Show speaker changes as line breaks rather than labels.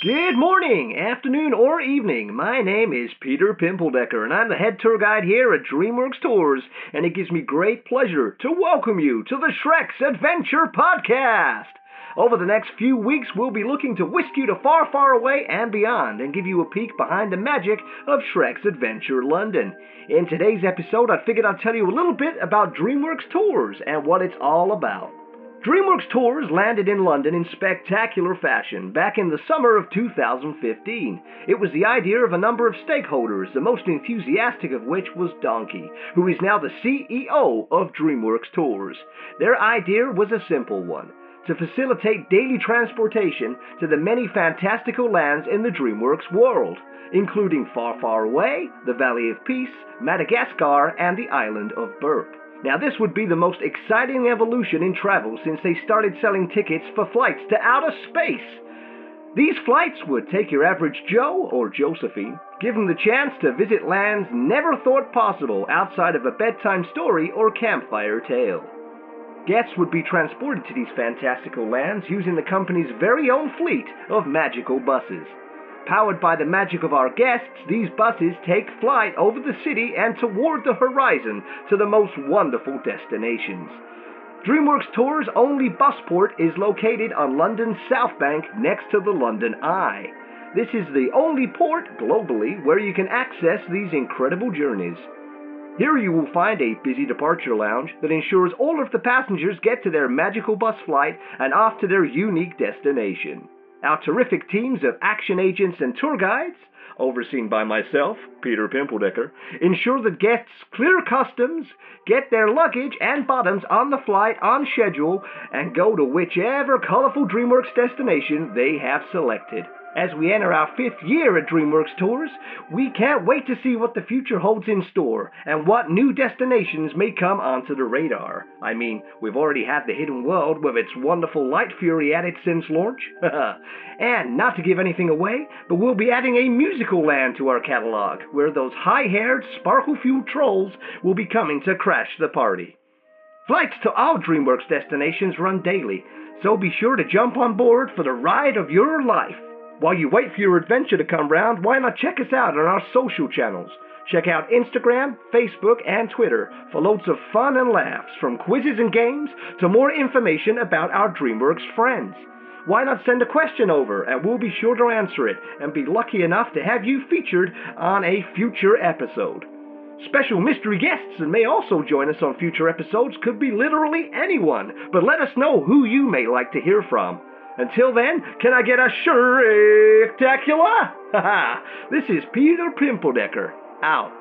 Good morning, afternoon, or evening. My name is Peter Pimpledecker, and I'm the head tour guide here at DreamWorks Tours, and it gives me great pleasure to welcome you to the Shrek's Adventure Podcast. Over the next few weeks, we'll be looking to whisk you to far, far away and beyond and give you a peek behind the magic of Shrek's Adventure London. In today's episode, I figured I'd tell you a little bit about DreamWorks Tours and what it's all about. DreamWorks Tours landed in London in spectacular fashion back in the summer of 2015. It was the idea of a number of stakeholders, the most enthusiastic of which was Donkey, who is now the CEO of DreamWorks Tours. Their idea was a simple one to facilitate daily transportation to the many fantastical lands in the DreamWorks world, including Far, Far Away, the Valley of Peace, Madagascar, and the island of Berk. Now, this would be the most exciting evolution in travel since they started selling tickets for flights to outer space. These flights would take your average Joe or Josephine, give them the chance to visit lands never thought possible outside of a bedtime story or campfire tale. Guests would be transported to these fantastical lands using the company's very own fleet of magical buses. Powered by the magic of our guests, these buses take flight over the city and toward the horizon to the most wonderful destinations. DreamWorks Tours' only busport is located on London's South Bank next to the London Eye. This is the only port globally where you can access these incredible journeys. Here you will find a busy departure lounge that ensures all of the passengers get to their magical bus flight and off to their unique destination. Our terrific teams of action agents and tour guides, overseen by myself, Peter Pimpledecker, ensure that guests clear customs, get their luggage and bottoms on the flight on schedule, and go to whichever colorful DreamWorks destination they have selected. As we enter our fifth year at DreamWorks Tours, we can't wait to see what the future holds in store and what new destinations may come onto the radar. I mean, we've already had the Hidden World with its wonderful Light Fury at it since launch. and not to give anything away, but we'll be adding a musical land to our catalog, where those high-haired, sparkle-fueled trolls will be coming to crash the party. Flights to all DreamWorks destinations run daily, so be sure to jump on board for the ride of your life. While you wait for your adventure to come round, why not check us out on our social channels? Check out Instagram, Facebook, and Twitter for loads of fun and laughs, from quizzes and games to more information about our DreamWorks friends. Why not send a question over and we'll be sure to answer it and be lucky enough to have you featured on a future episode. Special mystery guests and may also join us on future episodes could be literally anyone, but let us know who you may like to hear from. Until then, can I get a spectacular? this is Peter Pimpledecker, out.